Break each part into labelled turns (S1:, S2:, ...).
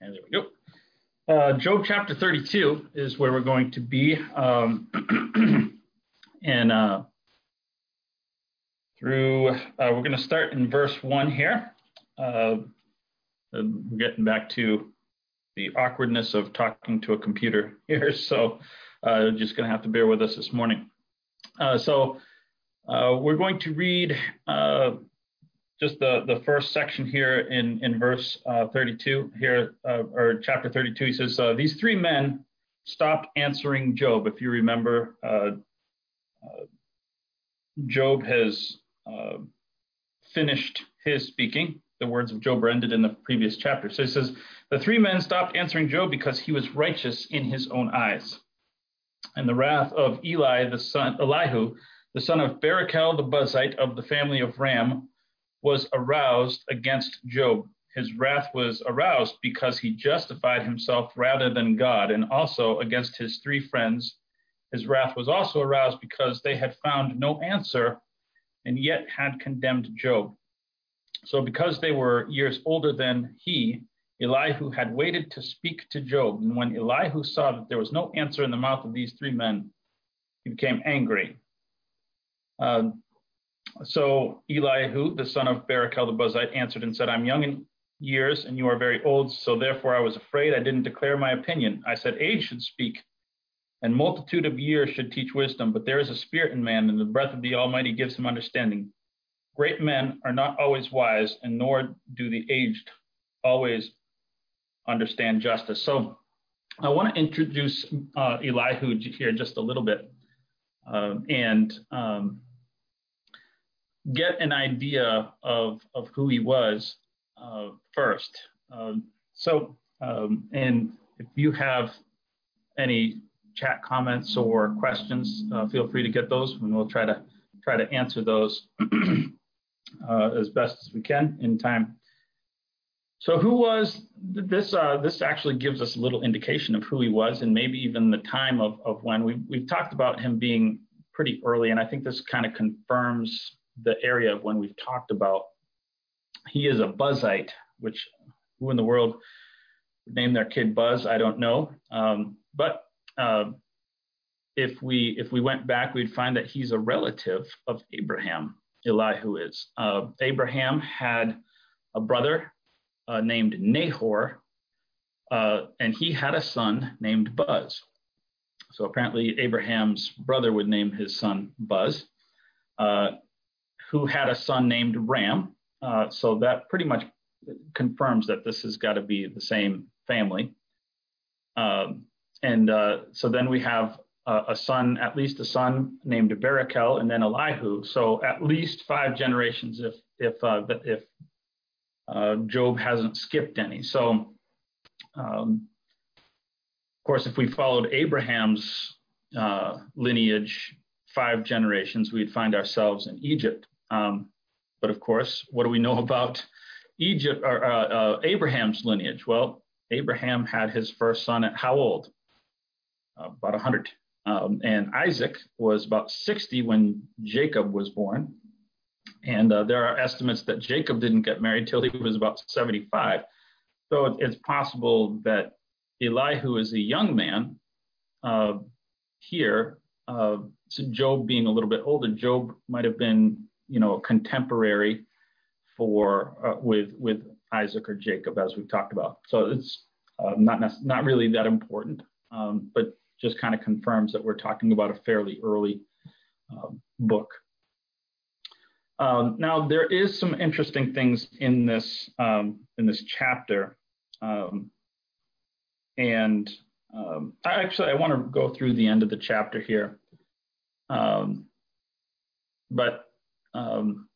S1: And there we go. Uh, Job chapter 32 is where we're going to be. Um, and uh, through, uh, we're going to start in verse 1 here. Uh, we're getting back to the awkwardness of talking to a computer here. So uh, just going to have to bear with us this morning. Uh, so we're going to read just the, the first section here in, in verse uh, 32 here, uh, or chapter 32, he says, uh, These three men stopped answering Job. If you remember, uh, uh, Job has uh, finished his speaking. The words of Job are ended in the previous chapter. So he says, The three men stopped answering Job because he was righteous in his own eyes. And the wrath of Eli, the son, Elihu, the son of Barachel the Buzite of the family of Ram, was aroused against Job. His wrath was aroused because he justified himself rather than God, and also against his three friends. His wrath was also aroused because they had found no answer and yet had condemned Job. So, because they were years older than he, Elihu had waited to speak to Job. And when Elihu saw that there was no answer in the mouth of these three men, he became angry. Uh, so Elihu, the son of Barachel the Buzite, answered and said, I'm young in years, and you are very old, so therefore I was afraid I didn't declare my opinion. I said, Age should speak, and multitude of years should teach wisdom, but there is a spirit in man, and the breath of the Almighty gives him understanding. Great men are not always wise, and nor do the aged always understand justice. So I want to introduce uh, Elihu here just a little bit. Uh, and um, get an idea of, of who he was uh, first. Um, so, um, and if you have any chat comments or questions, uh, feel free to get those, and we'll try to try to answer those uh, as best as we can in time. So, who was this? Uh, this actually gives us a little indication of who he was, and maybe even the time of, of when we we've talked about him being pretty early, and I think this kind of confirms the area of when we've talked about. He is a Buzite, which who in the world would name their kid Buzz? I don't know. Um, but uh, if we if we went back, we'd find that he's a relative of Abraham. Elihu is. Uh, Abraham had a brother uh, named Nahor, uh, and he had a son named Buzz. So apparently, Abraham's brother would name his son Buzz. Uh, who had a son named Ram. Uh, so that pretty much confirms that this has got to be the same family. Um, and uh, so then we have a, a, son, at least a son named Barachel, and then Elihu. So at least five generations, if if uh, if uh, Job hasn't skipped any. So, um, of course, if we followed Abraham's uh, lineage five generations, we'd find ourselves in Egypt. Um, but of course, what do we know about Egypt or uh, uh, Abraham's lineage? Well, Abraham had his first son at how old? Uh, about 100. Um, and Isaac was about 60 when Jacob was born. And uh, there are estimates that Jacob didn't get married till he was about 75. So it's possible that Elihu is a young man uh, here. Uh, so Job being a little bit older, Job might have been you know, a contemporary for uh, with with Isaac or Jacob, as we've talked about. So it's uh, not not really that important, um, but just kind of confirms that we're talking about a fairly early uh, book. Um, now there is some interesting things in this um, in this chapter, um, and um, I actually I want to go through the end of the chapter here, um, but um,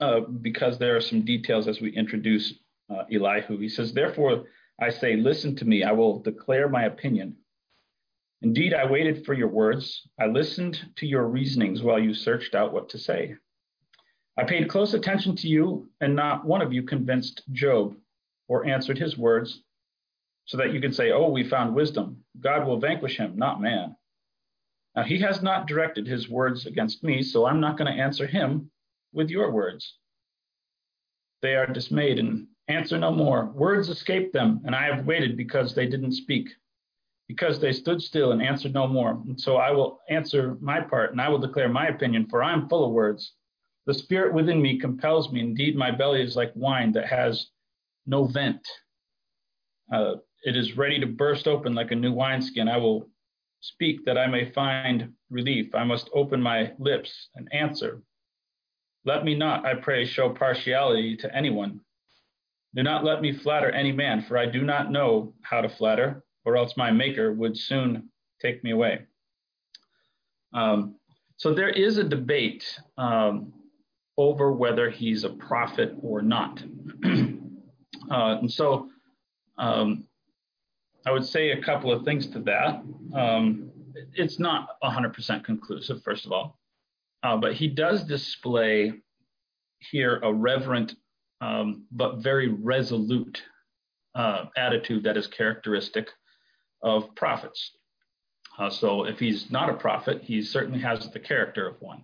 S1: uh, because there are some details as we introduce uh, Elihu. He says, Therefore, I say, listen to me, I will declare my opinion. Indeed, I waited for your words. I listened to your reasonings while you searched out what to say. I paid close attention to you, and not one of you convinced Job or answered his words, so that you can say, Oh, we found wisdom. God will vanquish him, not man. Now, he has not directed his words against me, so I'm not going to answer him with your words. They are dismayed and answer no more. Words escaped them, and I have waited because they didn't speak, because they stood still and answered no more. And so I will answer my part, and I will declare my opinion, for I am full of words. The spirit within me compels me. Indeed, my belly is like wine that has no vent. Uh, it is ready to burst open like a new wineskin. I will speak that I may find relief. I must open my lips and answer. Let me not, I pray, show partiality to anyone. Do not let me flatter any man, for I do not know how to flatter, or else my Maker would soon take me away. Um, so there is a debate um, over whether he's a prophet or not. uh, and so um, I would say a couple of things to that. Um, it's not 100% conclusive, first of all, uh, but he does display here a reverent um, but very resolute uh, attitude that is characteristic of prophets. Uh, so if he's not a prophet, he certainly has the character of one.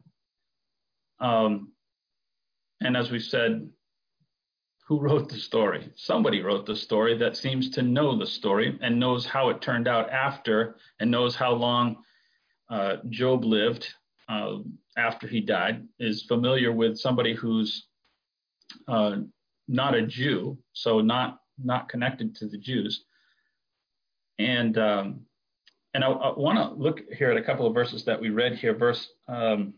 S1: Um, and as we said, who wrote the story? Somebody wrote the story that seems to know the story and knows how it turned out after and knows how long uh, Job lived uh, after he died, is familiar with somebody who's uh, not a Jew, so not not connected to the Jews. And um, and I, I want to look here at a couple of verses that we read here. Verse um,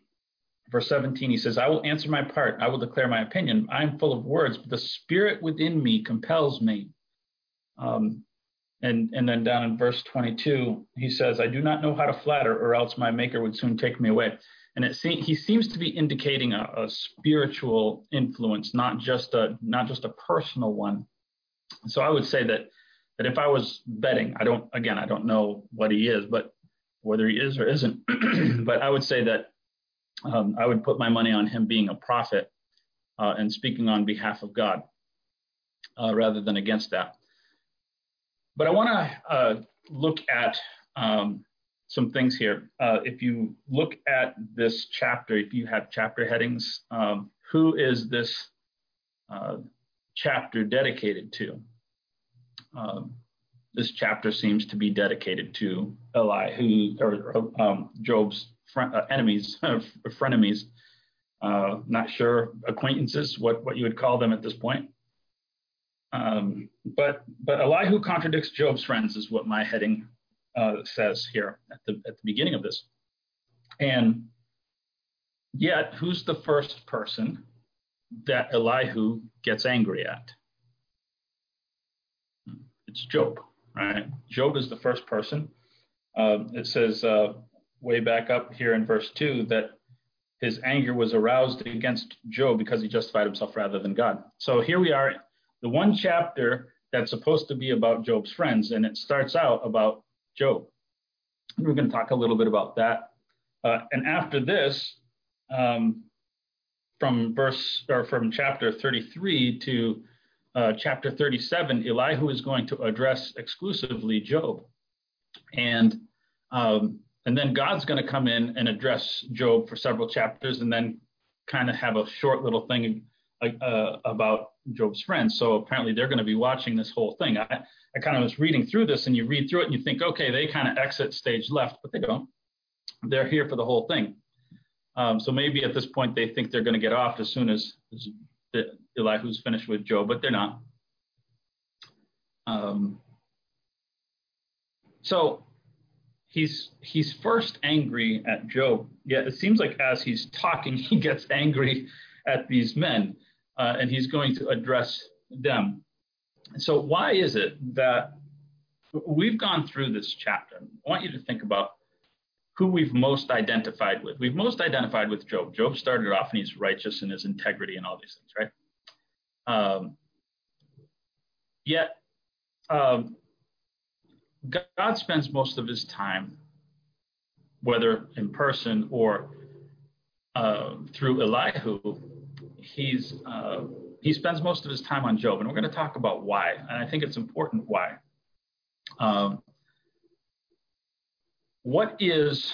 S1: verse 17, he says, I will answer my part. I will declare my opinion. I'm full of words, but the spirit within me compels me. Um, and, and then down in verse 22, he says, I do not know how to flatter, or else my maker would soon take me away. And it se- he seems to be indicating a, a spiritual influence, not just a not just a personal one. So I would say that that if I was betting, I don't again I don't know what he is, but whether he is or isn't, but I would say that um, I would put my money on him being a prophet uh, and speaking on behalf of God uh, rather than against that. But I want to uh, look at um, some things here. Uh, if you look at this chapter, if you have chapter headings, um, who is this uh, chapter dedicated to? Um, this chapter seems to be dedicated to Elihu or um, Job's uh, enemies, frenemies. Uh, not sure acquaintances, what what you would call them at this point. Um, but but Elihu contradicts Job's friends is what my heading uh, says here at the at the beginning of this. And yet, who's the first person that Elihu gets angry at? It's Job, right? Job is the first person. Uh, it says uh, way back up here in verse 2 that his anger was aroused against Job because he justified himself rather than God. So here we are, the one chapter that's supposed to be about Job's friends, and it starts out about Job. And we're going to talk a little bit about that. Uh, and after this, um, from verse or from chapter 33 to uh, chapter 37, Elihu is going to address exclusively Job. And um, and then God's going to come in and address Job for several chapters and then kind of have a short little thing uh, about Job's friends. So apparently they're going to be watching this whole thing. I, I kind of was reading through this and you read through it and you think, okay, they kind of exit stage left, but they don't. They're here for the whole thing. Um, so maybe at this point they think they're going to get off as soon as, as Elihu's finished with Job, but they're not. Um, so he's he's first angry at Job. Yet it seems like as he's talking, he gets angry at these men, uh, and he's going to address them. So why is it that we've gone through this chapter? I want you to think about who we've most identified with. We've most identified with Job. Job started off and he's righteous in his integrity and all these things, right? Um, yet um, God spends most of his time, whether in person or uh, through Elihu, he's uh, he spends most of his time on Job, and we're going to talk about why. And I think it's important why. Um, what is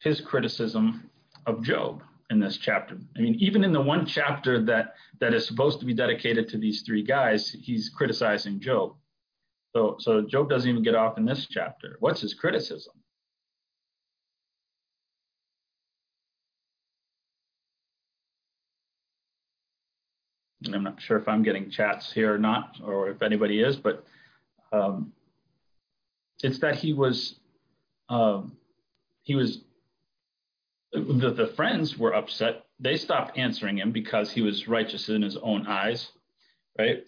S1: his criticism of Job? in this chapter. I mean, even in the one chapter that that is supposed to be dedicated to these three guys, he's criticizing Job. So so Job doesn't even get off in this chapter. What's his criticism? And I'm not sure if I'm getting chats here or not, or if anybody is, but um, it's that he was um, he was the, the friends were upset. They stopped answering him because he was righteous in his own eyes, right?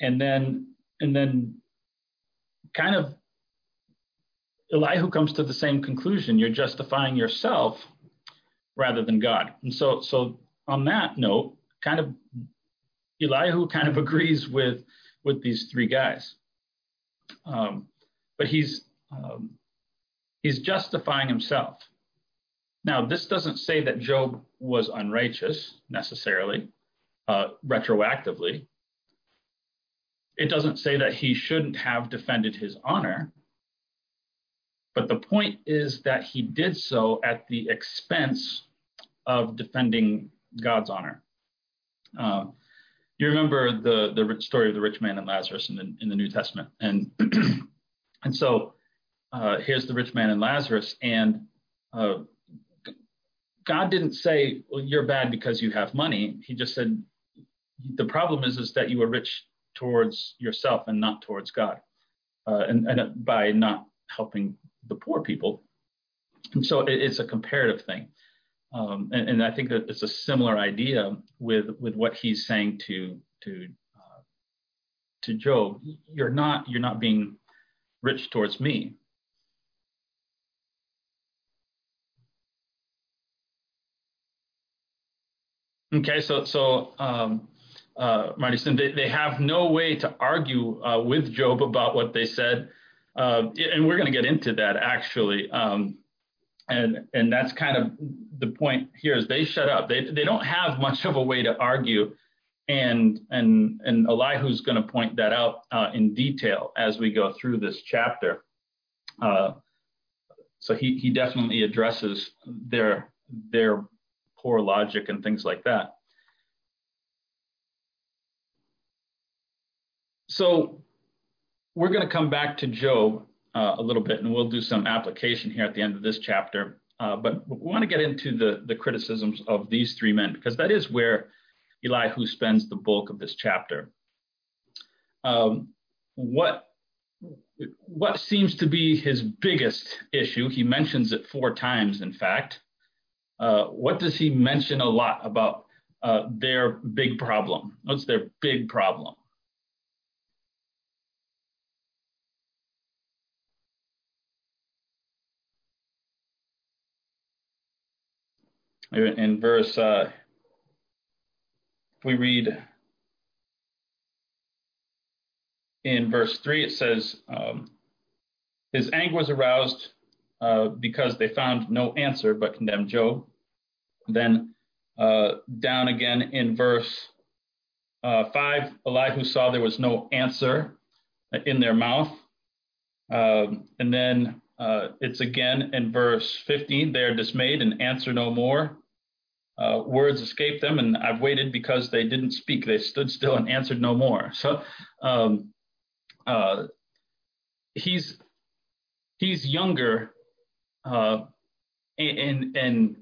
S1: And then and then kind of Elihu comes to the same conclusion. You're justifying yourself rather than God. And so so on that note, kind of Elihu kind of agrees with with these three guys. Um, but he's um, he's justifying himself. Now, this doesn't say that Job was unrighteous necessarily, uh, retroactively. It doesn't say that he shouldn't have defended his honor. But the point is that he did so at the expense of defending God's honor. Uh, you remember the the story of the rich man and Lazarus in the in the New Testament, and and so uh, here's the rich man and Lazarus, and uh, God didn't say, "Well, you're bad because you have money." He just said, "The problem is is that you are rich towards yourself and not towards God, uh, and, and by not helping the poor people." And so it, it's a comparative thing. Um, and, and, I think that it's a similar idea with with what he's saying to to uh, to Job. You're not you're not being rich towards me. Okay, so so um, uh, Marty, they, they have no way to argue uh, with Job about what they said, uh, and we're going to get into that actually. Um, and and that's kind of the point here is they shut up. They they don't have much of a way to argue, and and and Elihu's going to point that out uh, in detail as we go through this chapter. Uh, so he he definitely addresses their their poor logic and things like that. So we're going to come back to Job uh, a little bit, and we'll do some application here at the end of this chapter. Uh, but we want to get into the, the criticisms of these three men, because that is where Elihu spends the bulk of this chapter. Um, what what seems to be his biggest issue? He mentions it four times, in fact. Uh, what does he mention a lot about uh, their big problem? What's their big problem? In verse, uh, we read in verse 3, it says, um, His anger was aroused uh, because they found no answer but condemned Job. Then uh, down again in verse uh, 5, Elihu saw there was no answer in their mouth. Um, and then uh, it's again in verse 15, they are dismayed and answer no more. Uh, words escaped them, and I've waited because they didn't speak. They stood still and answered no more. So um, uh, he's he's younger, uh, and and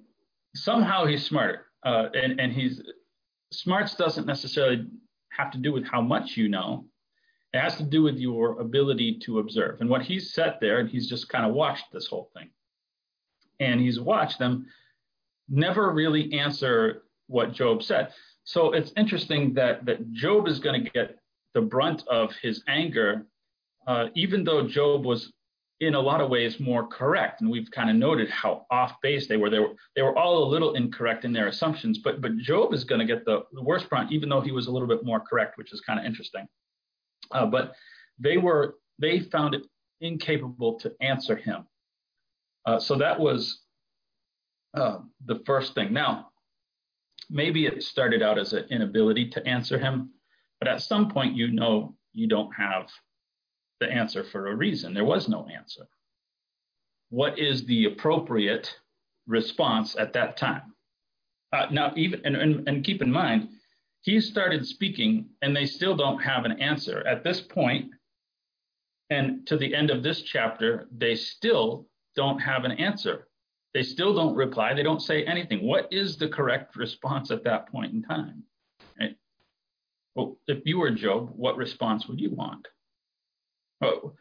S1: somehow he's smarter. Uh, and and he's smarts doesn't necessarily have to do with how much you know. It has to do with your ability to observe. And what he's sat there and he's just kind of watched this whole thing. And he's watched them never really answer what Job said. So it's interesting that that Job is going to get the brunt of his anger, uh, even though Job was in a lot of ways more correct. And we've kind of noted how off base they were. They were they were all a little incorrect in their assumptions. But but Job is going to get the, the worst brunt, even though he was a little bit more correct, which is kind of interesting. Uh, but they were they found it incapable to answer him. Uh, so that was uh, the first thing. Now, maybe it started out as an inability to answer him, but at some point you know you don't have the answer for a reason. There was no answer. What is the appropriate response at that time? Uh, now, even and, and, and keep in mind, he started speaking, and they still don't have an answer at this point. And to the end of this chapter, they still don't have an answer. They still don't reply. They don't say anything. What is the correct response at that point in time? Right? Well, if you were Job, what response would you want? Oh,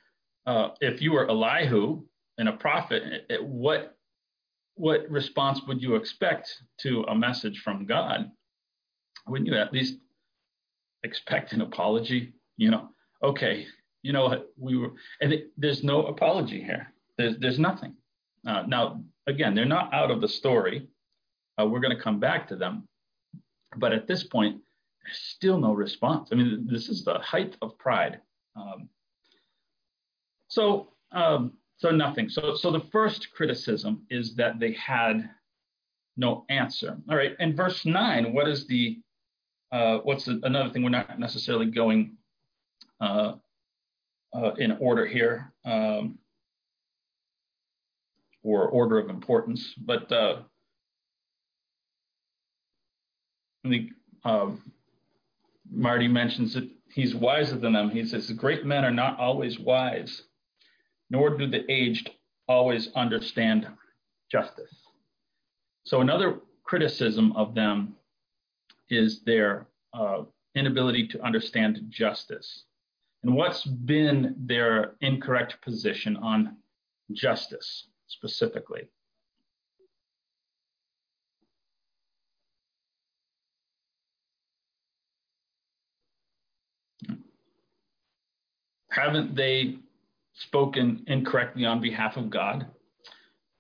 S1: uh, if you were Elihu and a prophet, it, what what response would you expect to a message from God? Wouldn't you at least expect an apology? You know, okay, you know what we were, and it, there's no apology here. There's there's nothing. Uh, now, again, they're not out of the story. Uh, we're going to come back to them, but at this point, there's still no response. I mean, this is the height of pride. Um, so, um, so nothing. So, so the first criticism is that they had no answer. All right. And verse nine, what is the, uh, what's the, another thing? We're not necessarily going uh, uh, in order here um, or order of importance, but uh, think um, Marty mentions that he's wiser than them. He says, Great men are not always wise nor do the aged always understand justice. So, another criticism of them is their uh, inability to understand justice. And what's been their incorrect position on justice specifically? Haven't they spoken incorrectly on behalf of God,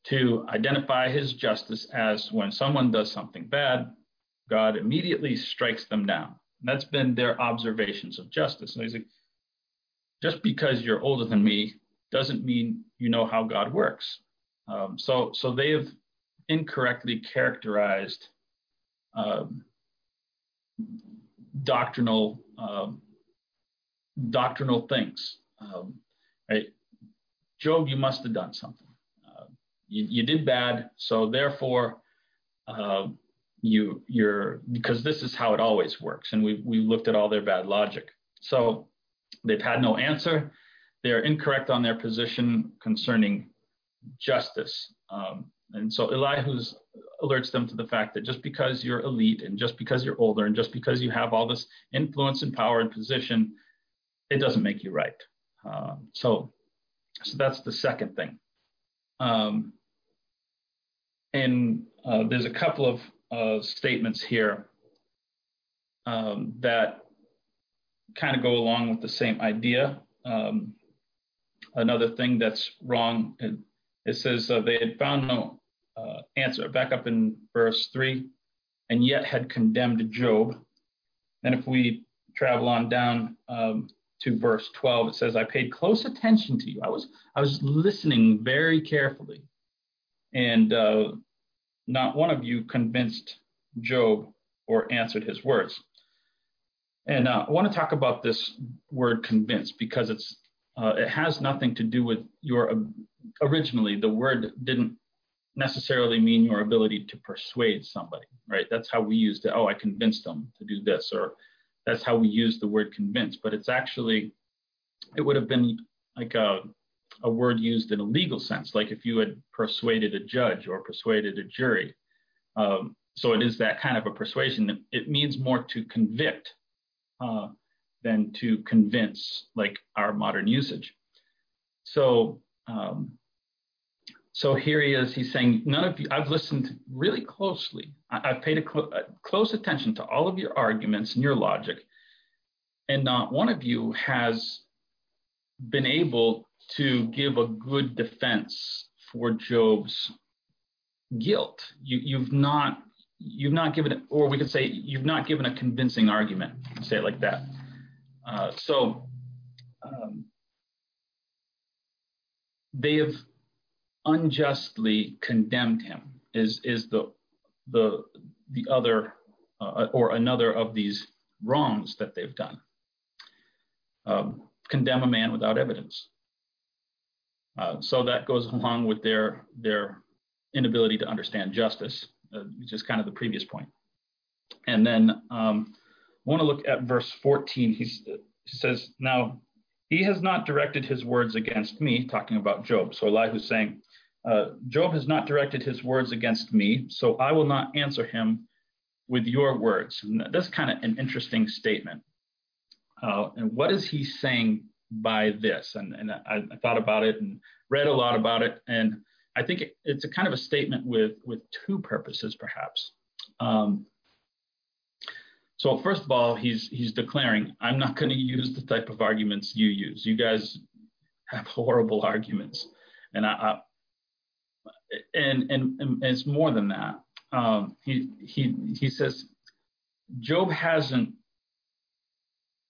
S1: to identify his justice as when someone does something bad, God immediately strikes them down. And that's been their observations of justice. So he's like, just because you're older than me doesn't mean you know how God works. Um, so, so they have incorrectly characterized um, doctrinal um, doctrinal things. Um, right? Job, you must have done something. Uh, you, you, did bad, so therefore, uh, you you're because this is how it always works, and we we looked at all their bad logic. So they've had no answer. They're incorrect on their position concerning justice. Um, and so Elihu alerts them to the fact that just because you're elite and just because you're older and just because you have all this influence and power and position, it doesn't make you right. Um, so, so that's the second thing. Um, and uh, there's a couple of uh, statements here um, that kind of go along with the same idea. Um, another thing that's wrong, it, says uh, they had found no uh, answer. Back up in verse 3 and yet had condemned Job. And if we travel on down um, to verse 12 it says i paid close attention to you i was i was listening very carefully and uh, not one of you convinced job or answered his words and uh, i want to talk about this word convinced because it's uh, it has nothing to do with your originally the word didn't necessarily mean your ability to persuade somebody right that's how we used it oh i convinced them to do this or that's how we use the word convince, but it's actually, it would have been like a, a word used in a legal sense, like if you had persuaded a judge or persuaded a jury. Um, so it is that kind of a persuasion. It means more to convict uh, than to convince, like our modern usage. So um, so here he is. He's saying, none of you, I've listened really closely. I, have paid a, cl- close attention to all of your arguments and your logic. And not one of you has been able to give a good defense for Job's guilt. You, you've not, you've not given or we could say you've not given a convincing argument. Say it like that. Uh, so um, they have unjustly condemned him is is the the the other uh, or another of these wrongs that they've done. Um, condemn a man without evidence. Uh, so that goes along with their their inability to understand justice. uh, which is kind of the previous point. And then um, I want to look at verse 14. He's, he says, Now he has not directed his words against me, talking about Job. So Elihu's saying, uh, Job has not directed his words against me, so I will not answer him with your words. And that's kind of an interesting statement. Uh, and what is he saying by this? And, and I, I, thought about it and read a lot about it. And I think it, it's a kind of a statement with, with two purposes, perhaps. Um, so first of all, he's he's declaring, I'm not going to use the type of arguments you use. You guys have horrible arguments, and I, I and, and, and it's more than that. Um, he he he says, Job hasn't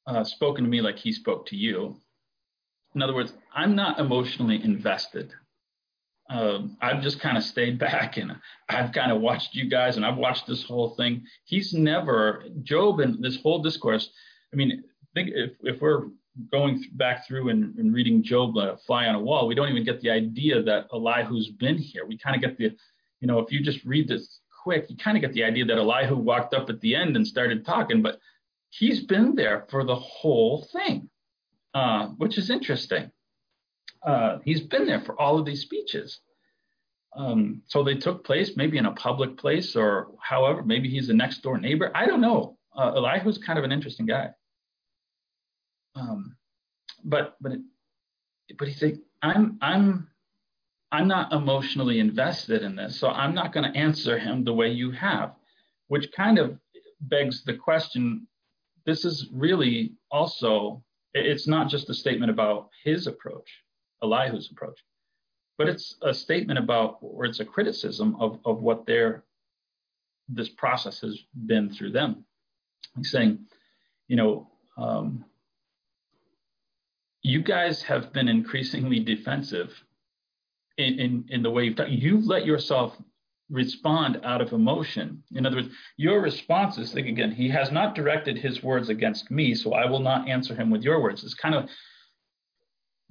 S1: uh, spoken to me like he spoke to you. In other words, I'm not emotionally invested. Um, I've just kind of stayed back and I've kind of watched you guys and I've watched this whole thing. He's never, Job and this whole discourse, I mean, think if, if we're going back through and, and reading Job uh, fly on a wall, we don't even get the idea that Elihu's been here. We kind of get the, you know, if you just read this quick, you kind of get the idea that Elihu walked up at the end and started talking, but he's been there for the whole thing, uh, which is interesting. Uh, he's been there for all of these speeches. Um, so they took place maybe in a public place or however, maybe he's a next door neighbor. I don't know. Uh, Elihu's kind of an interesting guy. Um, but but it, but he's like, I'm I'm I'm not emotionally invested in this, so I'm not going to answer him the way you have, which kind of begs the question. This is really also it's not just a statement about his approach, Elihu's approach, but it's a statement about or it's a criticism of of what their this process has been through them. He's saying, you know, um, you guys have been increasingly defensive in, in, in the way you've done. You've let yourself respond out of emotion. In other words, your responses, think again, he has not directed his words against me, so I will not answer him with your words. It's kind of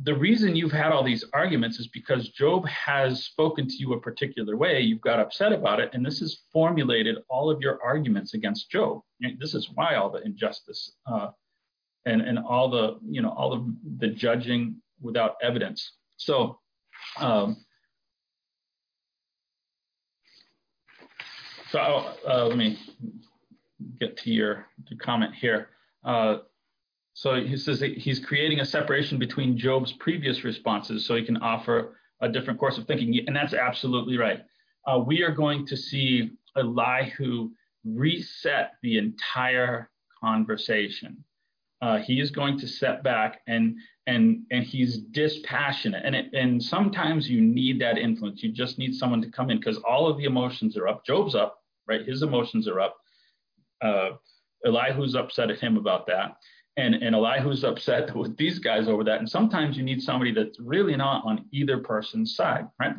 S1: the reason you've had all these arguments is because Job has spoken to you a particular way. You've got upset about it, and this has formulated all of your arguments against Job. This is why all the injustice uh, and and all the you know all of the judging without evidence. So. Um, so uh, let me get to your to comment here. Uh, so he says he's creating a separation between Job's previous responses so he can offer a different course of thinking. And that's absolutely right. Uh, we are going to see Elihu reset the entire conversation. Uh, he is going to set back and and and he's dispassionate. And it, and sometimes you need that influence. You just need someone to come in because all of the emotions are up. Job's up right? His emotions are up. Uh, elihu's upset at him about that and and elihu's upset with these guys over that. And sometimes you need somebody that's really not on either person's side right?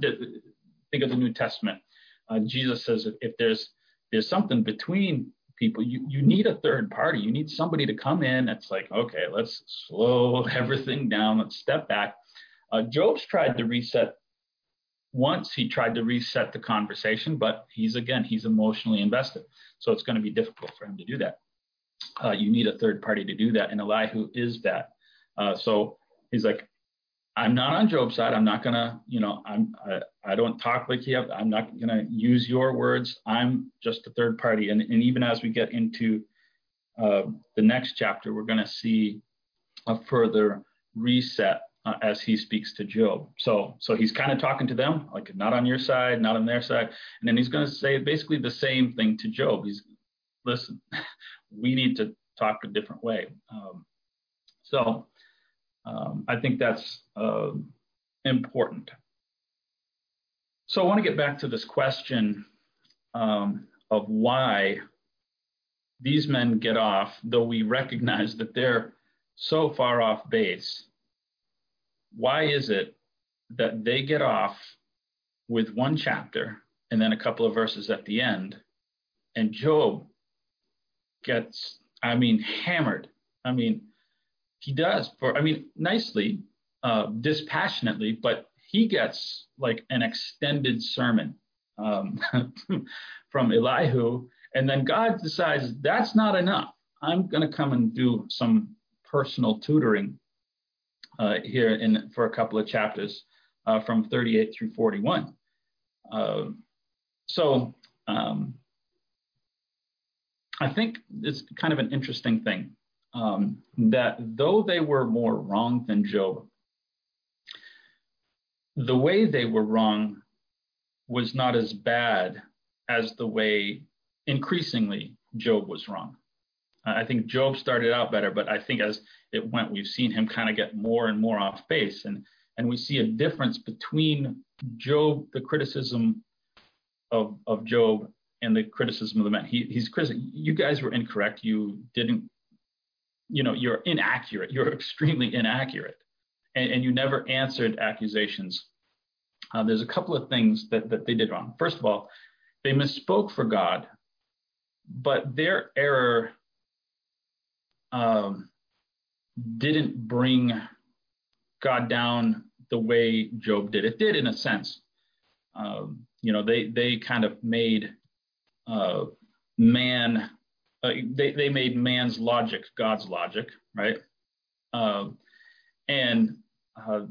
S1: Think of the new testament. Uh, jesus says if, there's there's something between people you, you need a third party. You need somebody to come in that's like okay let's slow everything down. Let's step back. Uh, job's tried to reset. Once he tried to reset the conversation but he's again he's emotionally invested. So it's going to be difficult for him to do that uh, you need a third party to do that and elihu is that uh, so he's like I'm not on Job's side. I'm not gonna, you know, I'm I, I don't talk like you. I'm not gonna use your words. I'm just a third party. And and even as we get into uh, the next chapter, we're gonna see a further reset uh, as he speaks to Job. So so he's kind of talking to them like not on your side, not on their side, and then he's gonna say basically the same thing to Job. He's listen, we need to talk a different way. Um, so um, I think that's uh, important. So I want to get back to this question um, of why these men get off, though we recognize that they're so far off base. Why is it that they get off with one chapter and then a couple of verses at the end, and Job gets, I mean, hammered? I mean, he does for i mean nicely uh, dispassionately but he gets like an extended sermon um, from Elihu. And then God decides that's not enough. I'm going to come and do some personal tutoring uh, here in for a couple of chapters uh, from 38 through 41. Uh, so um, I think it's kind of an interesting thing um, that though they were more wrong than Job, the way they were wrong was not as bad as the way increasingly Job was wrong. I think Job started out better, but I think as it went, we've seen him kind of get more and more off base. And, and we see a difference between Job, the criticism of, of Job, and the criticism of the men. He, he's you guys were incorrect. You didn't, you know, you're inaccurate. You're extremely inaccurate. And, and you never answered accusations. Uh, there's a couple of things that, that they did wrong. First of all, they misspoke for God, but their error um, didn't bring God down the way Job did. It did in a sense. Um, you know, they they kind of made uh, man. Uh, they they made man's logic God's logic, right? Uh, and uh,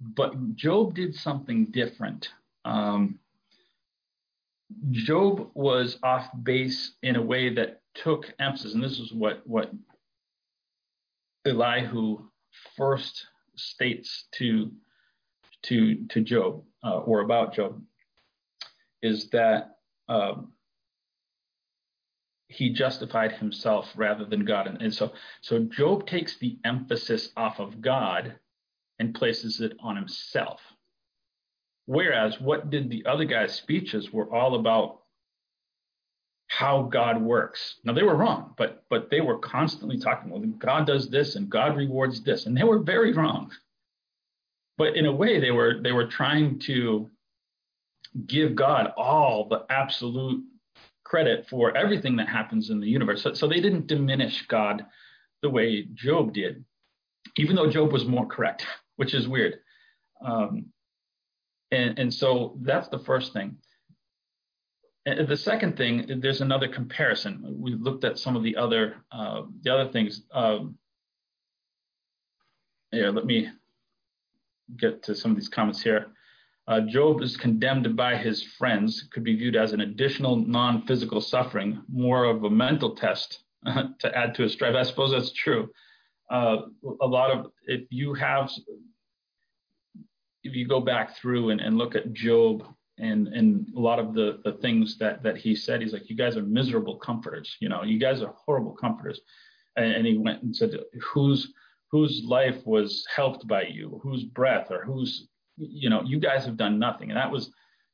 S1: but Job did something different. Um, Job was off base in a way that took emphasis, and this is what what Elihu first states to to to Job uh, or about Job is that um, he justified himself rather than God, and, and so so Job takes the emphasis off of God and places it on himself. Whereas what did the other guy's speeches were all about how God works. Now they were wrong, but but they were constantly talking, well, God does this and God rewards this, and they were very wrong. But in a way, they were they were trying to give God all the absolute credit for everything that happens in the universe. So, so they didn't diminish God the way Job did, even though Job was more correct, which is weird. Um, and, and so that's the first thing. And the second thing, there's another comparison. We looked at some of the other uh, the other things. Um, here, let me get to some of these comments here. Uh, Job is condemned by his friends, could be viewed as an additional non-physical suffering, more of a mental test to add to his strife. I suppose that's true. Uh, a lot of if you have if you go back through and, and look at Job and and a lot of the the things that that he said he's like you guys are miserable comforters you know you guys are horrible comforters and, and he went and said whose whose life was helped by you whose breath or whose you know you guys have done nothing and that was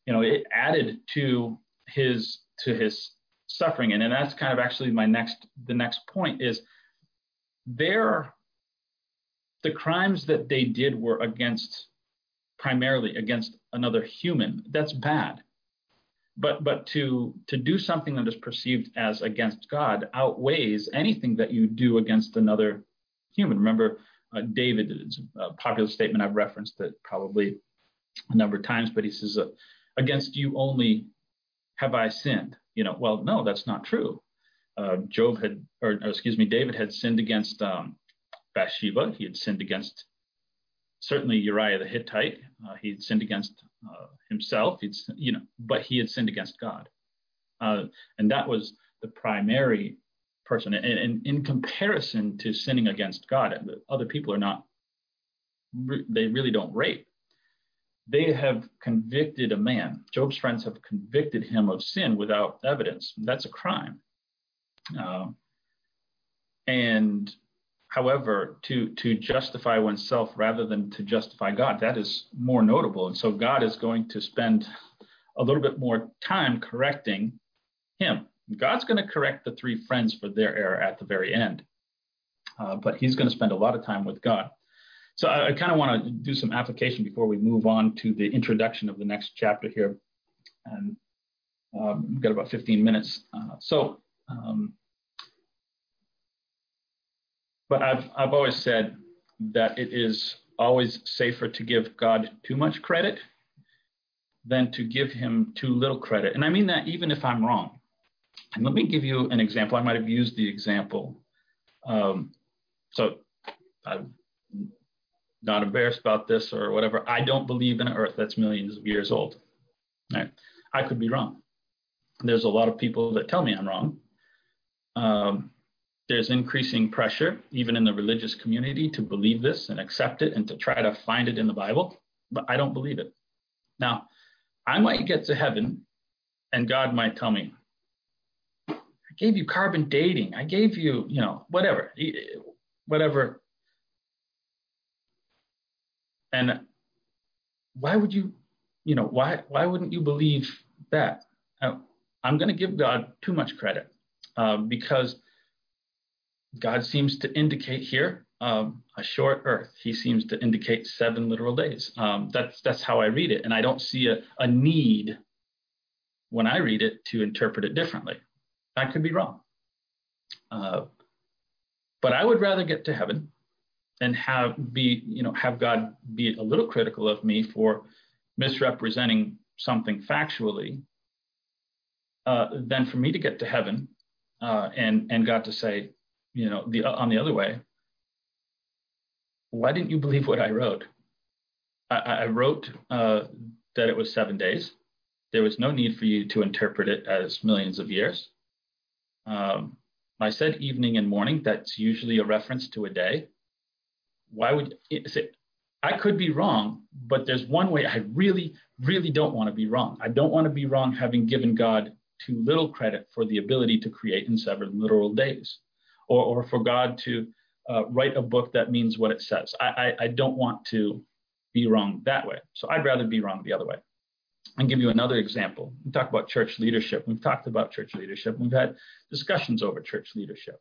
S1: you know it added to his to his suffering and, and that's kind of actually my next the next point is their the crimes that they did were against primarily against another human, that's bad. But but to to do something that is perceived as against God outweighs anything that you do against another human. Remember, uh, David it's a popular statement I've referenced it probably a number of times, but he says, uh, "Against you only have I sinned." You know, well, no, that's not true. Uh, Job had, or, or, excuse me, David had sinned against um, Bathsheba. He had sinned against certainly Uriah the Hittite. Uh, he had sinned against uh, himself. He'd, you know, but he had sinned against God, uh, and that was the primary person. And, and, in comparison to sinning against God, other people are not. They really don't rape. They have convicted a man. Job's friends have convicted him of sin without evidence. That's a crime. Uh, and However, to to justify oneself rather than to justify God, that is more notable. And so God is going to spend a little bit more time correcting him. God's going to correct the three friends for their error at the very end, uh, but he's going to spend a lot of time with God. So I, I kind of want to do some application before we move on to the introduction of the next chapter here. And um, we've got about 15 minutes. Uh, so um, but I've I've always said that it is always safer to give God too much credit than to give him too little credit. And I mean that even if I'm wrong. And let me give you an example. I might have used the example. Um, so I'm not embarrassed about this or whatever. I don't believe in an earth that's millions of years old. Right? I could be wrong. There's a lot of people that tell me I'm wrong. Um, there's increasing pressure, even in the religious community, to believe this and accept it and to try to find it in the Bible, but I don't believe it. Now, I might get to heaven and God might tell me, I gave you carbon dating. I gave you, you know, whatever, whatever. And why would you, you know, why, why wouldn't you believe that? I'm going to give God too much credit uh, because God seems to indicate here um, a short earth. He seems to indicate seven literal days. Um, that's that's how I read it, and I don't see a, a need when I read it to interpret it differently. I could be wrong, uh, but I would rather get to heaven and have be you know have God be a little critical of me for misrepresenting something factually uh, than for me to get to heaven uh, and and God to say, you know, the on the other way, why didn't you believe what I wrote? I, I wrote uh, that it was seven days. There was no need for you to interpret it as millions of years. Um, I said evening and morning. That's usually a reference to a day. Why would it? I could be wrong, but there's one way I really, really don't want to be wrong. I don't want to be wrong having given God too little credit for the ability to create in seven literal days, or, or for God to uh, write a book that means what it says. I, I, I don't want to be wrong that way. So I'd rather be wrong the other way. I'll give you another example. We talk about church leadership. We've talked about church leadership. We've had discussions over church leadership.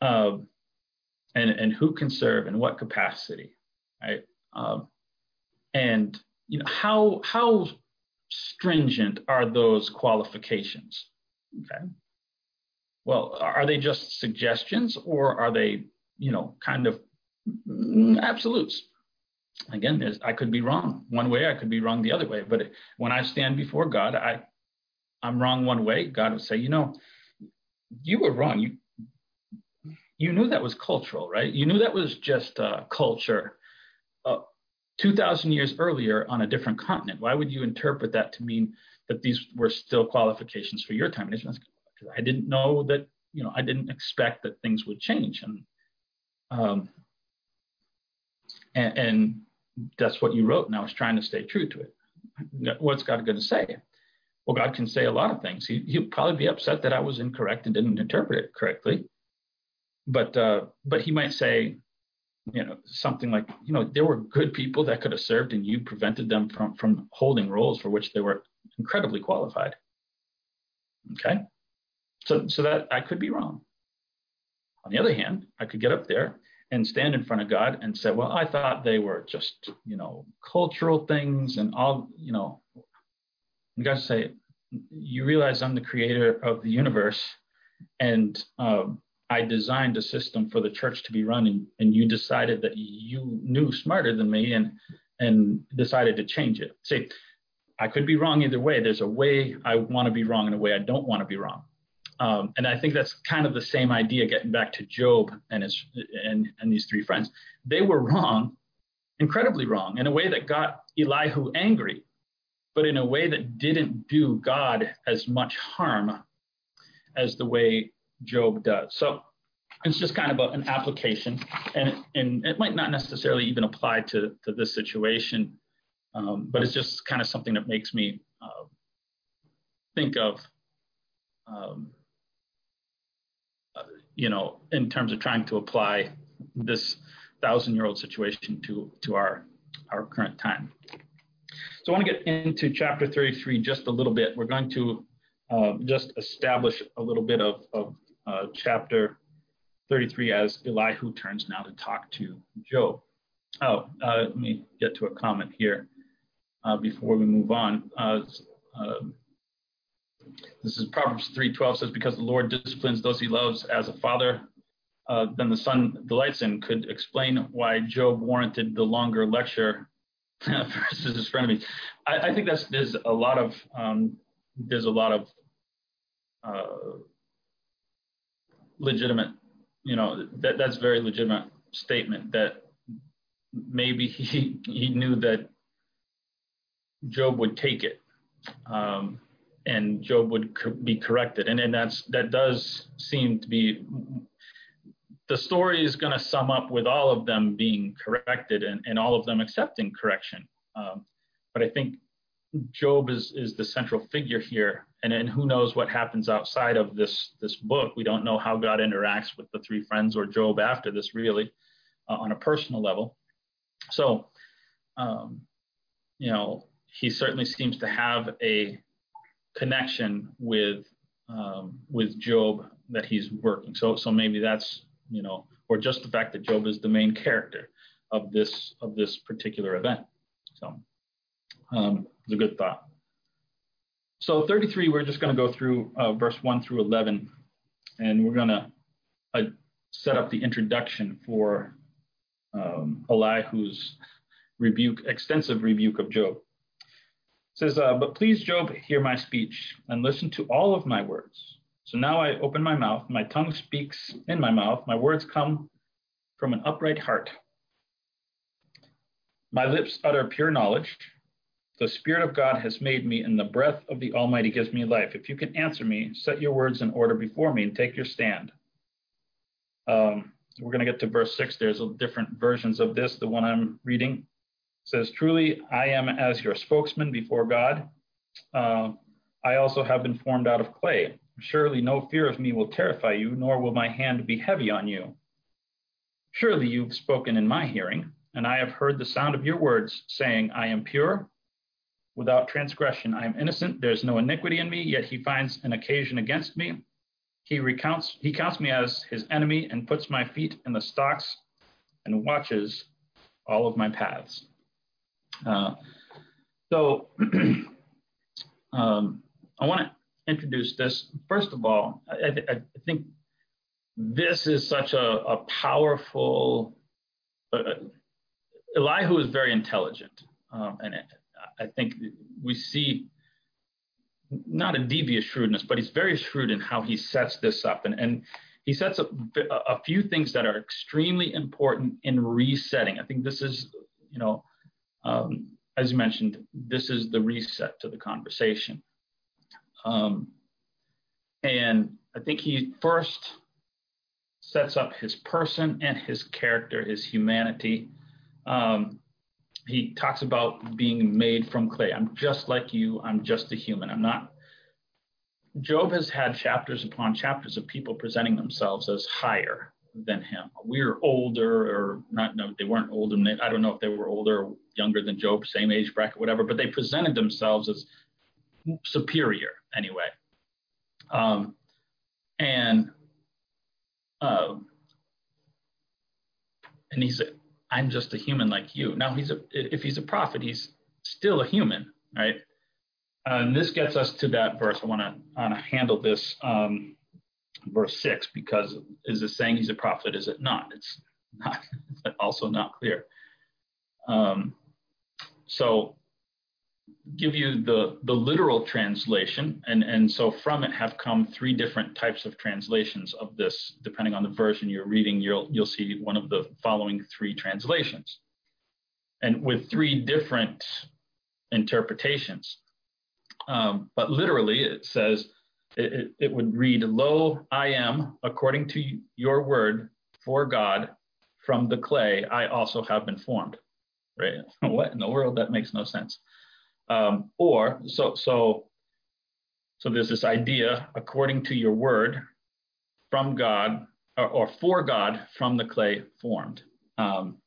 S1: Um, and, and who can serve in what capacity, right? Um, and you know how how stringent are those qualifications? Okay. Well, are they just suggestions or are they, you know, kind of absolutes? Again, there's I could be wrong one way, I could be wrong the other way. But when I stand before God, I, I'm wrong one way. God would say, you know, you were wrong. You, you knew that was cultural, right? You knew that was just uh, culture. Uh, 2,000 years earlier on a different continent. Why would you interpret that to mean that these were still qualifications for your time? Because I didn't know that, you know, I didn't expect that things would change. And, um, and, and that's what you wrote. And I was trying to stay true to it. What's God going to say? Well, God can say a lot of things. He, he'll probably be upset that I was incorrect and didn't interpret it correctly. But, uh, but he might say, you know something like you know there were good people that could have served and you prevented them from from holding roles for which they were incredibly qualified okay so so that i could be wrong on the other hand i could get up there and stand in front of god and say well i thought they were just you know cultural things and all you know and god say you realize i'm the creator of the universe and um, I designed a system for the church to be running, and you decided that you knew smarter than me and and decided to change it. See, I could be wrong either way. There's a way I want to be wrong and a way I don't want to be wrong. Um, and I think that's kind of the same idea. Getting back to Job and his and and these three friends, they were wrong, incredibly wrong, in a way that got Elihu angry, but in a way that didn't do God as much harm as the way Job does. So it's just kind of a, an application, and and it might not necessarily even apply to to this situation, um, but it's just kind of something that makes me uh, think of, um, you know, in terms of trying to apply this thousand year old situation to to our our current time. So I want to get into chapter 33 just a little bit. We're going to uh, just establish a little bit of, of uh, chapter 33 as Elihu turns now to talk to Job. Oh, uh, let me get to a comment here uh, before we move on. This is Proverbs 3:12 says, "Because the Lord disciplines those He loves as a father, uh, then the son delights in." Could explain why Job warranted the longer lecture versus his frenemies. I, I think that's there's a lot of um, there's a lot of uh, legitimate, you know, that that's very legitimate statement that maybe he he knew that Job would take it, um, and Job would co- be corrected, and and that's that does seem to be the story is going to sum up with all of them being corrected and, and all of them accepting correction. Um, but I think Job is is the central figure here, and and who knows what happens outside of this this book? We don't know how God interacts with the three friends or Job after this, really, uh, on a personal level. So, um, you know, he certainly seems to have a connection with um, with Job that he's working. So so maybe that's you know, or just the fact that Job is the main character of this of this particular event. So um, it's a good thought. So 33, we're just going to go through uh, verse 1 through 11, and we're going to uh, set up the introduction for um, Elihu's rebuke, extensive rebuke of Job. Says, uh, But please, Job, hear my speech and listen to all of my words. So now I open my mouth, my tongue speaks in my mouth, my words come from an upright heart. My lips utter pure knowledge. The Spirit of God has made me, and the breath of the Almighty gives me life. If you can answer me, set your words in order before me and take your stand. Um, we're going to get to verse 6. There's different versions of this. The one I'm reading says, Truly, I am as your spokesman before God. Uh, I also have been formed out of clay. Surely no fear of me will terrify you, nor will my hand be heavy on you. Surely you've spoken in my hearing, and I have heard the sound of your words, saying, I am pure, without transgression. I am innocent, there is no iniquity in me, yet he finds an occasion against me. He recounts he counts me as his enemy and puts my feet in the stocks and watches all of my paths. Uh, so um, I want to introduce this, first of all, I, I, I think this is such a, a powerful. Uh, Elihu is very intelligent, um, and I think we see not a devious shrewdness, but he's very shrewd in how he sets this up, and and he sets up a few things that are extremely important in resetting. I think this is, you know, um, as you mentioned, this is the reset to the conversation. Um, and I think he first sets up his person and his character, his humanity. Um, he talks about being made from clay. I'm just like you. I'm just a human. I'm not. Job has had chapters upon chapters of people presenting themselves as higher than him. We're older, or not. No, they weren't older. I don't know if they were older or younger than Job, same age bracket, whatever. But they presented themselves as superior anyway. Um, and uh, and he said, "I'm just a human like you." Now he's a if he's a prophet, he's still a human, right? And this gets us to that verse. I want to handle this um, verse six because is it saying he's a prophet? Is it not? It's not. It's also not clear. Um, so give you the, the literal translation, and, and so from it have come three different types of translations of this. Depending on the version you're reading, you'll you'll see one of the following three translations, and with three different interpretations. Um, but literally, it says it, it would read, "Lo, I am, according to your word, for God, from the clay I also have been formed." Right? what in the world? That makes no sense. Um, or so so so there's this idea according to your word from God or, or for God from the clay formed. Um,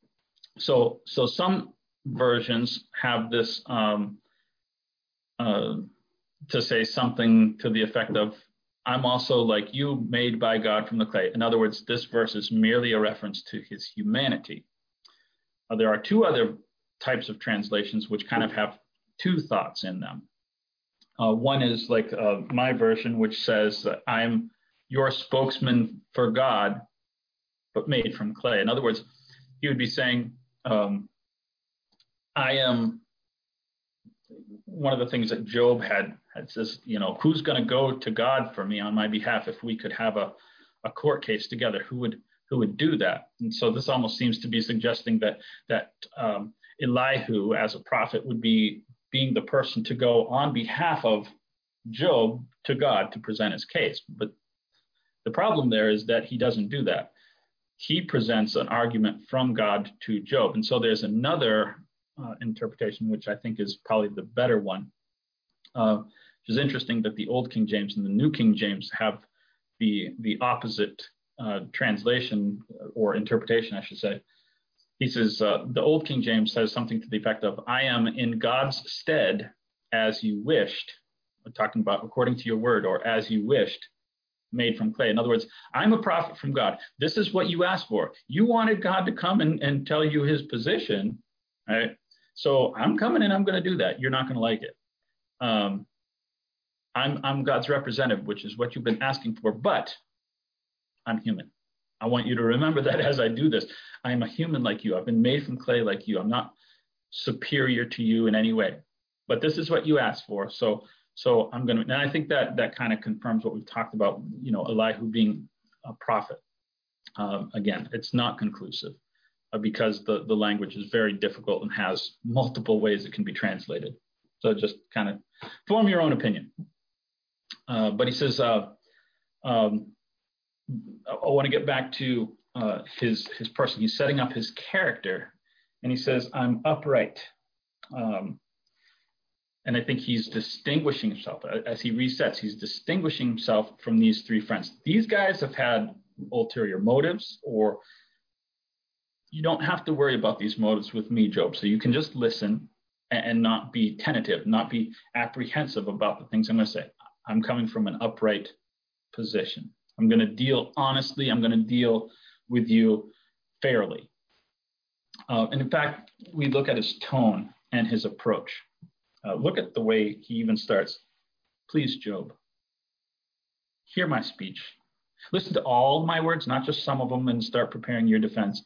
S1: so so some versions have this um, uh, to say something to the effect of I'm also like you, made by God from the clay. In other words, this verse is merely a reference to his humanity. There are two other types of translations which kind of have two thoughts in them. Uh, one is like uh, my version, which says I'm your spokesman for God, but made from clay. In other words, he would be saying, um, I am one of the things that Job had had says, you know, who's going to go to God for me on my behalf if we could have a, a court case together? Who would who would do that? And so this almost seems to be suggesting that that um, Elihu, as a prophet, would be being the person to go on behalf of Job to God to present his case. But the problem there is that he doesn't do that. He presents an argument from God to Job. And so there's another uh, interpretation, which I think is probably the better one, uh, which is interesting that the Old King James and the New King James have the, the opposite uh, translation or interpretation, I should say. He says, uh, the Old King James says something to the effect of, I am in God's stead as you wished, talking about according to your word or as you wished, made from clay. In other words, I'm a prophet from God. This is what you asked for. You wanted God to come and, and tell you his position, right? So I'm coming and I'm going to do that. You're not going to like it. Um, I'm, I'm God's representative, which is what you've been asking for, but I'm human. I want you to remember that as I do this. I am a human like you. I've been made from clay like you. I'm not superior to you in any way. But this is what you asked for. So so I'm going to, and I think that that kind of confirms what we've talked about, you know, Elihu being a prophet. Um, again, it's not conclusive uh, because the, the language is very difficult and has multiple ways it can be translated. So just kind of form your own opinion. Uh, but he says, uh, um, I want to get back to uh, his his person. He's setting up his character, and he says, "I'm upright." Um, and I think he's distinguishing himself as he resets. He's distinguishing himself from these three friends. These guys have had ulterior motives, or you don't have to worry about these motives with me, Job. So you can just listen and not be tentative, not be apprehensive about the things I'm going to say. I'm coming from an upright position. I'm going to deal honestly. I'm going to deal with you fairly. Uh, and in fact, we look at his tone and his approach. Uh, look at the way he even starts. Please, Job, hear my speech. Listen to all my words, not just some of them, and start preparing your defense.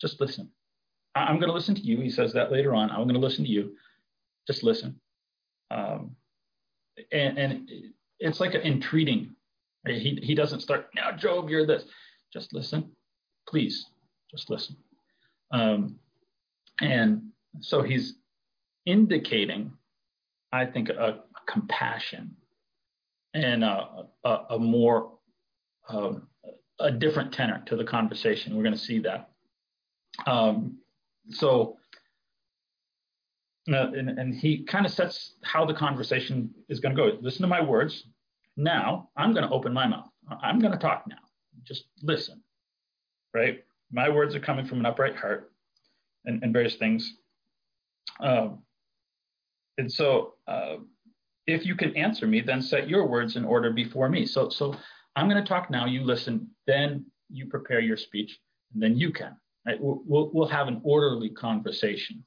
S1: Just listen. I- am going to listen to you. He says that later on. I'm going to listen to you. Just listen. Um, and, and, it's like an entreating. He, he doesn't start, now, Job, you're this. Just listen. Please, just listen. Um, and so he's indicating, I think, a, a compassion and a, a, a more um, a different tenor to the conversation. We're going to see that. Um, so, uh, and, and he kind of sets how the conversation is going to go. Listen to my words. Now I'm going to open my mouth. I'm going to talk now. Just listen, right? My words are coming from an upright heart and, and various things. Um, and so uh, if you can answer me, then set your words in order before me. So, so I'm going to talk now. You listen, then you prepare your speech, and then you can. Right? We'll, we'll, we'll have an orderly conversation.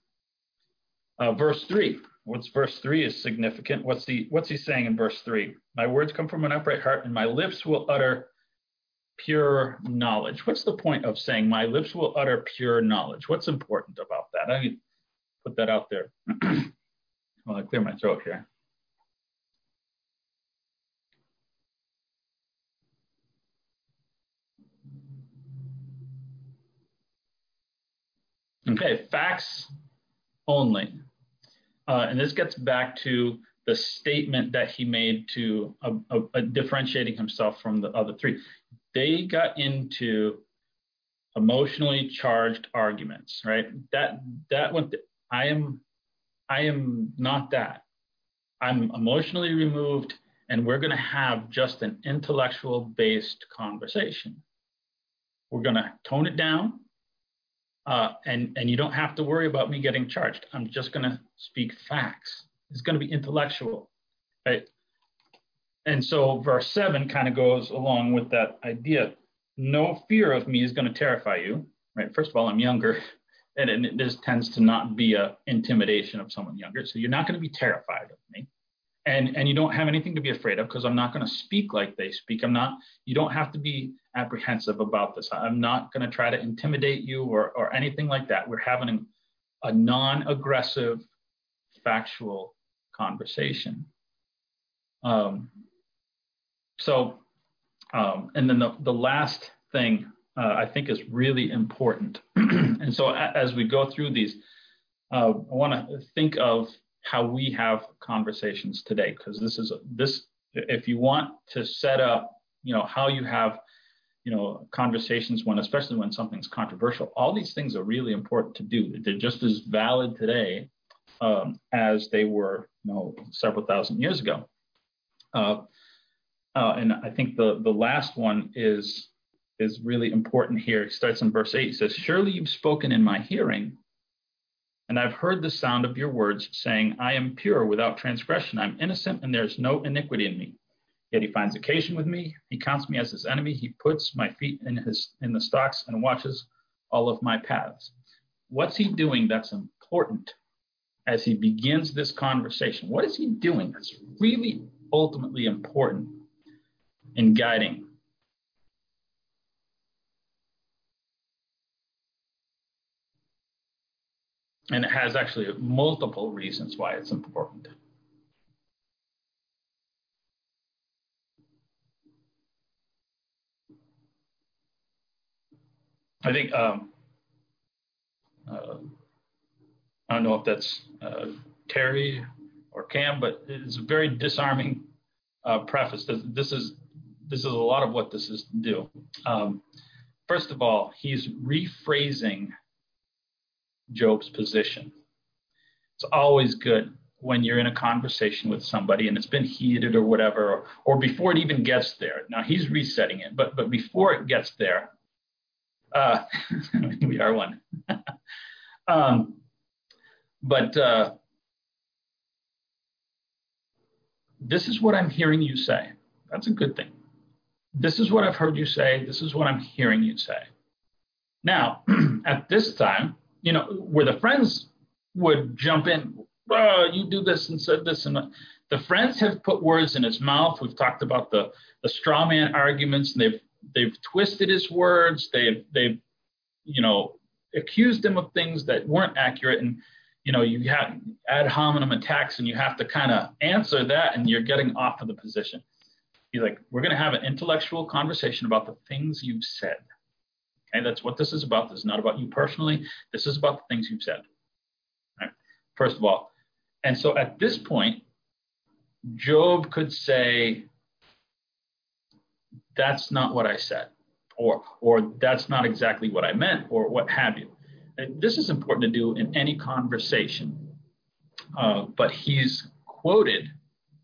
S1: Uh, verse three. What's verse three is significant. What's he What's he saying in verse three? My words come from an upright heart, and my lips will utter pure knowledge. What's the point of saying my lips will utter pure knowledge? What's important about that? I mean, put that out there. Well, I clear my throat here. Okay, facts only. Uh, and this gets back to the statement that he made to differentiating himself from the other three. They got into emotionally charged arguments, right? That that went. I am I am not that. I'm emotionally removed, and we're going to have just an intellectual based conversation. We're going to tone it down, uh, and, and you don't have to worry about me getting charged. I'm just going to speak facts. It's going to be intellectual, right? And so verse 7 kind of goes along with that idea. No fear of me is going to terrify you, right? First of all, I'm younger and, and this tends to not be a intimidation of someone younger. So you're not going to be terrified of me, and and you don't have anything to be afraid of because I'm not going to speak like they speak. I'm not. You don't have to be apprehensive about this. I'm not going to try to intimidate you or or anything like that. We're having a non-aggressive, factual conversation. Um, so, um, and then the, the last thing uh, I think is really important. and so as we go through these, uh, I want to think of how we have conversations today, because this is this. If you want to set up, you know, how you have, you know, conversations when, especially when something's controversial, all these things are really important to do. They're just as valid today um, as they were, you know, several thousand years ago. Uh, uh, and I think the the last one is is really important here. It starts in verse eight. It says, "Surely you've spoken in my hearing." And I've heard the sound of your words, saying, I am pure without transgression. I'm innocent, and there's no iniquity in me. Yet he finds occasion with me. He counts me as his enemy. He puts my feet in his in the stocks and watches all of my paths. What's he doing that's important as he begins this conversation? What is he doing that's really ultimately important in guiding And it has actually multiple reasons why it's important. I think um, uh, I don't know if that's uh, Terry or Cam, but it's a very disarming uh, preface. This, this, is this is a lot of what this is to do. Um, first of all, he's rephrasing Job's position. It's always good when you're in a conversation with somebody and it's been heated or whatever, or, or before it even gets there. Now he's resetting it, but but before it gets there, uh, we are one. um, but uh, this is what I'm hearing you say. That's a good thing. This is what I've heard you say. This is what I'm hearing you say. Now, at this time, you know, where the friends would jump in, oh, you do this and said this, and the friends have put words in his mouth. We've talked about the the straw man arguments, and they've they've twisted his words. They've they've you know accused him of things that weren't accurate, and you know you have ad hominem attacks, and you have to kind of answer that, and you're getting off of the position. He's like, we're going to have an intellectual conversation about the things you've said. Okay, that's what this is about. This is not about you personally. This is about the things you've said. Right? First of all. And so at this point, Job could say, that's not what I said, or, or that's not exactly what I meant, or what have you. This is important to do in any conversation. Uh, but he's quoted,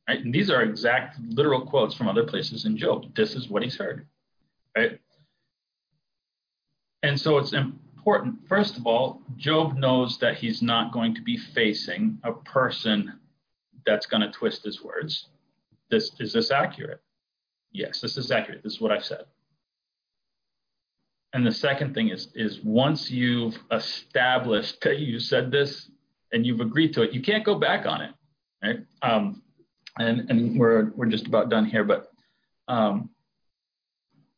S1: right? And these are exact literal quotes from other places in Job. This is what he's heard, right? And so it's important, first of all, Job knows that he's not going to be facing a person that's going to twist his words. This is this accurate? Yes, this is accurate. This is what I've said. And the second thing is is once you've established that you said this and you've agreed to it, you can't go back on it, right? Um, and and we're we're just about done here, but um,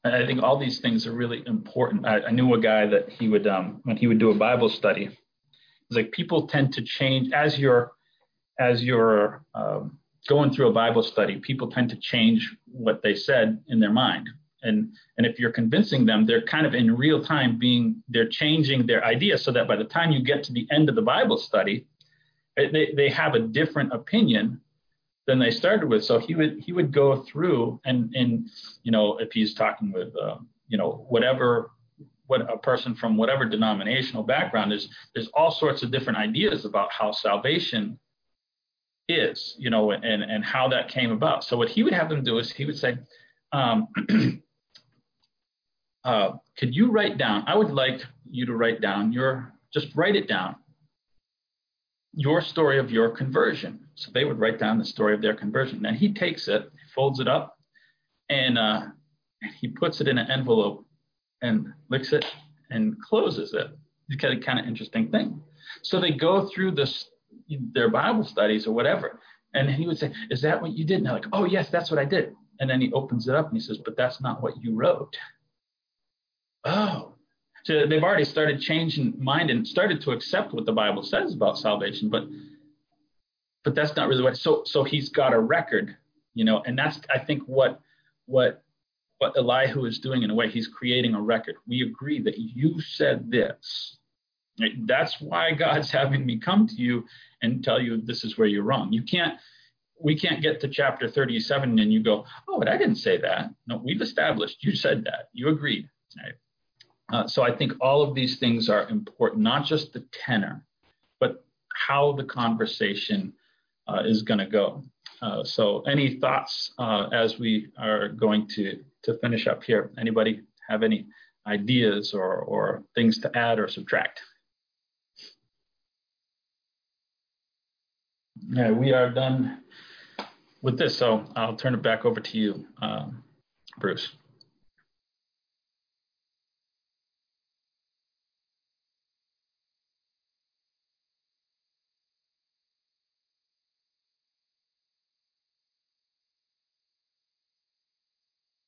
S1: and I think all these things are really important. I, I knew a guy that he would, um, when he would do a Bible study, it's like people tend to change as you're, as you're um, going through a Bible study. People tend to change what they said in their mind, and and if you're convincing them, they're kind of in real time being, they're changing their idea so that by the time you get to the end of the Bible study, they they have a different opinion than they started with. So he would he would go through and and you know if he's talking with uh, you know whatever what a person from whatever denominational background is there's all sorts of different ideas about how salvation is you know and and how that came about. So what he would have them do is he would say. Um, uh, could you write down? I would like you to write down your, just write it down your story of your conversion. So they would write down the story of their conversion. And he takes it, folds it up, and uh, he puts it in an envelope and licks it and closes it. It's kind of kind of interesting thing. So they go through this their Bible studies or whatever, and then he would say, "Is that what you did?" And they're like, "Oh yes, that's what I did." And then he opens it up and he says, "But that's not what you wrote." Oh, So they've already started changing mind and started to accept what the Bible says about salvation, but but that's not really what. So so he's got a record, you know, and that's I think what what what Elihu is doing in a way. He's creating a record. We agree that you said this. That's why God's having me come to you and tell you this is where you're wrong. You can't we can't get to chapter 37 and you go, oh, but I didn't say that. No, we've established you said that. You agreed. Right? Uh, so I think all of these things are important, not just the tenor, but how the conversation uh, is going to go. Uh, so any thoughts uh, as we are going to, to finish up here? Anybody have any ideas or, or things to add or subtract? Yeah, we are done with this, so I'll turn it back over to you, um, Bruce.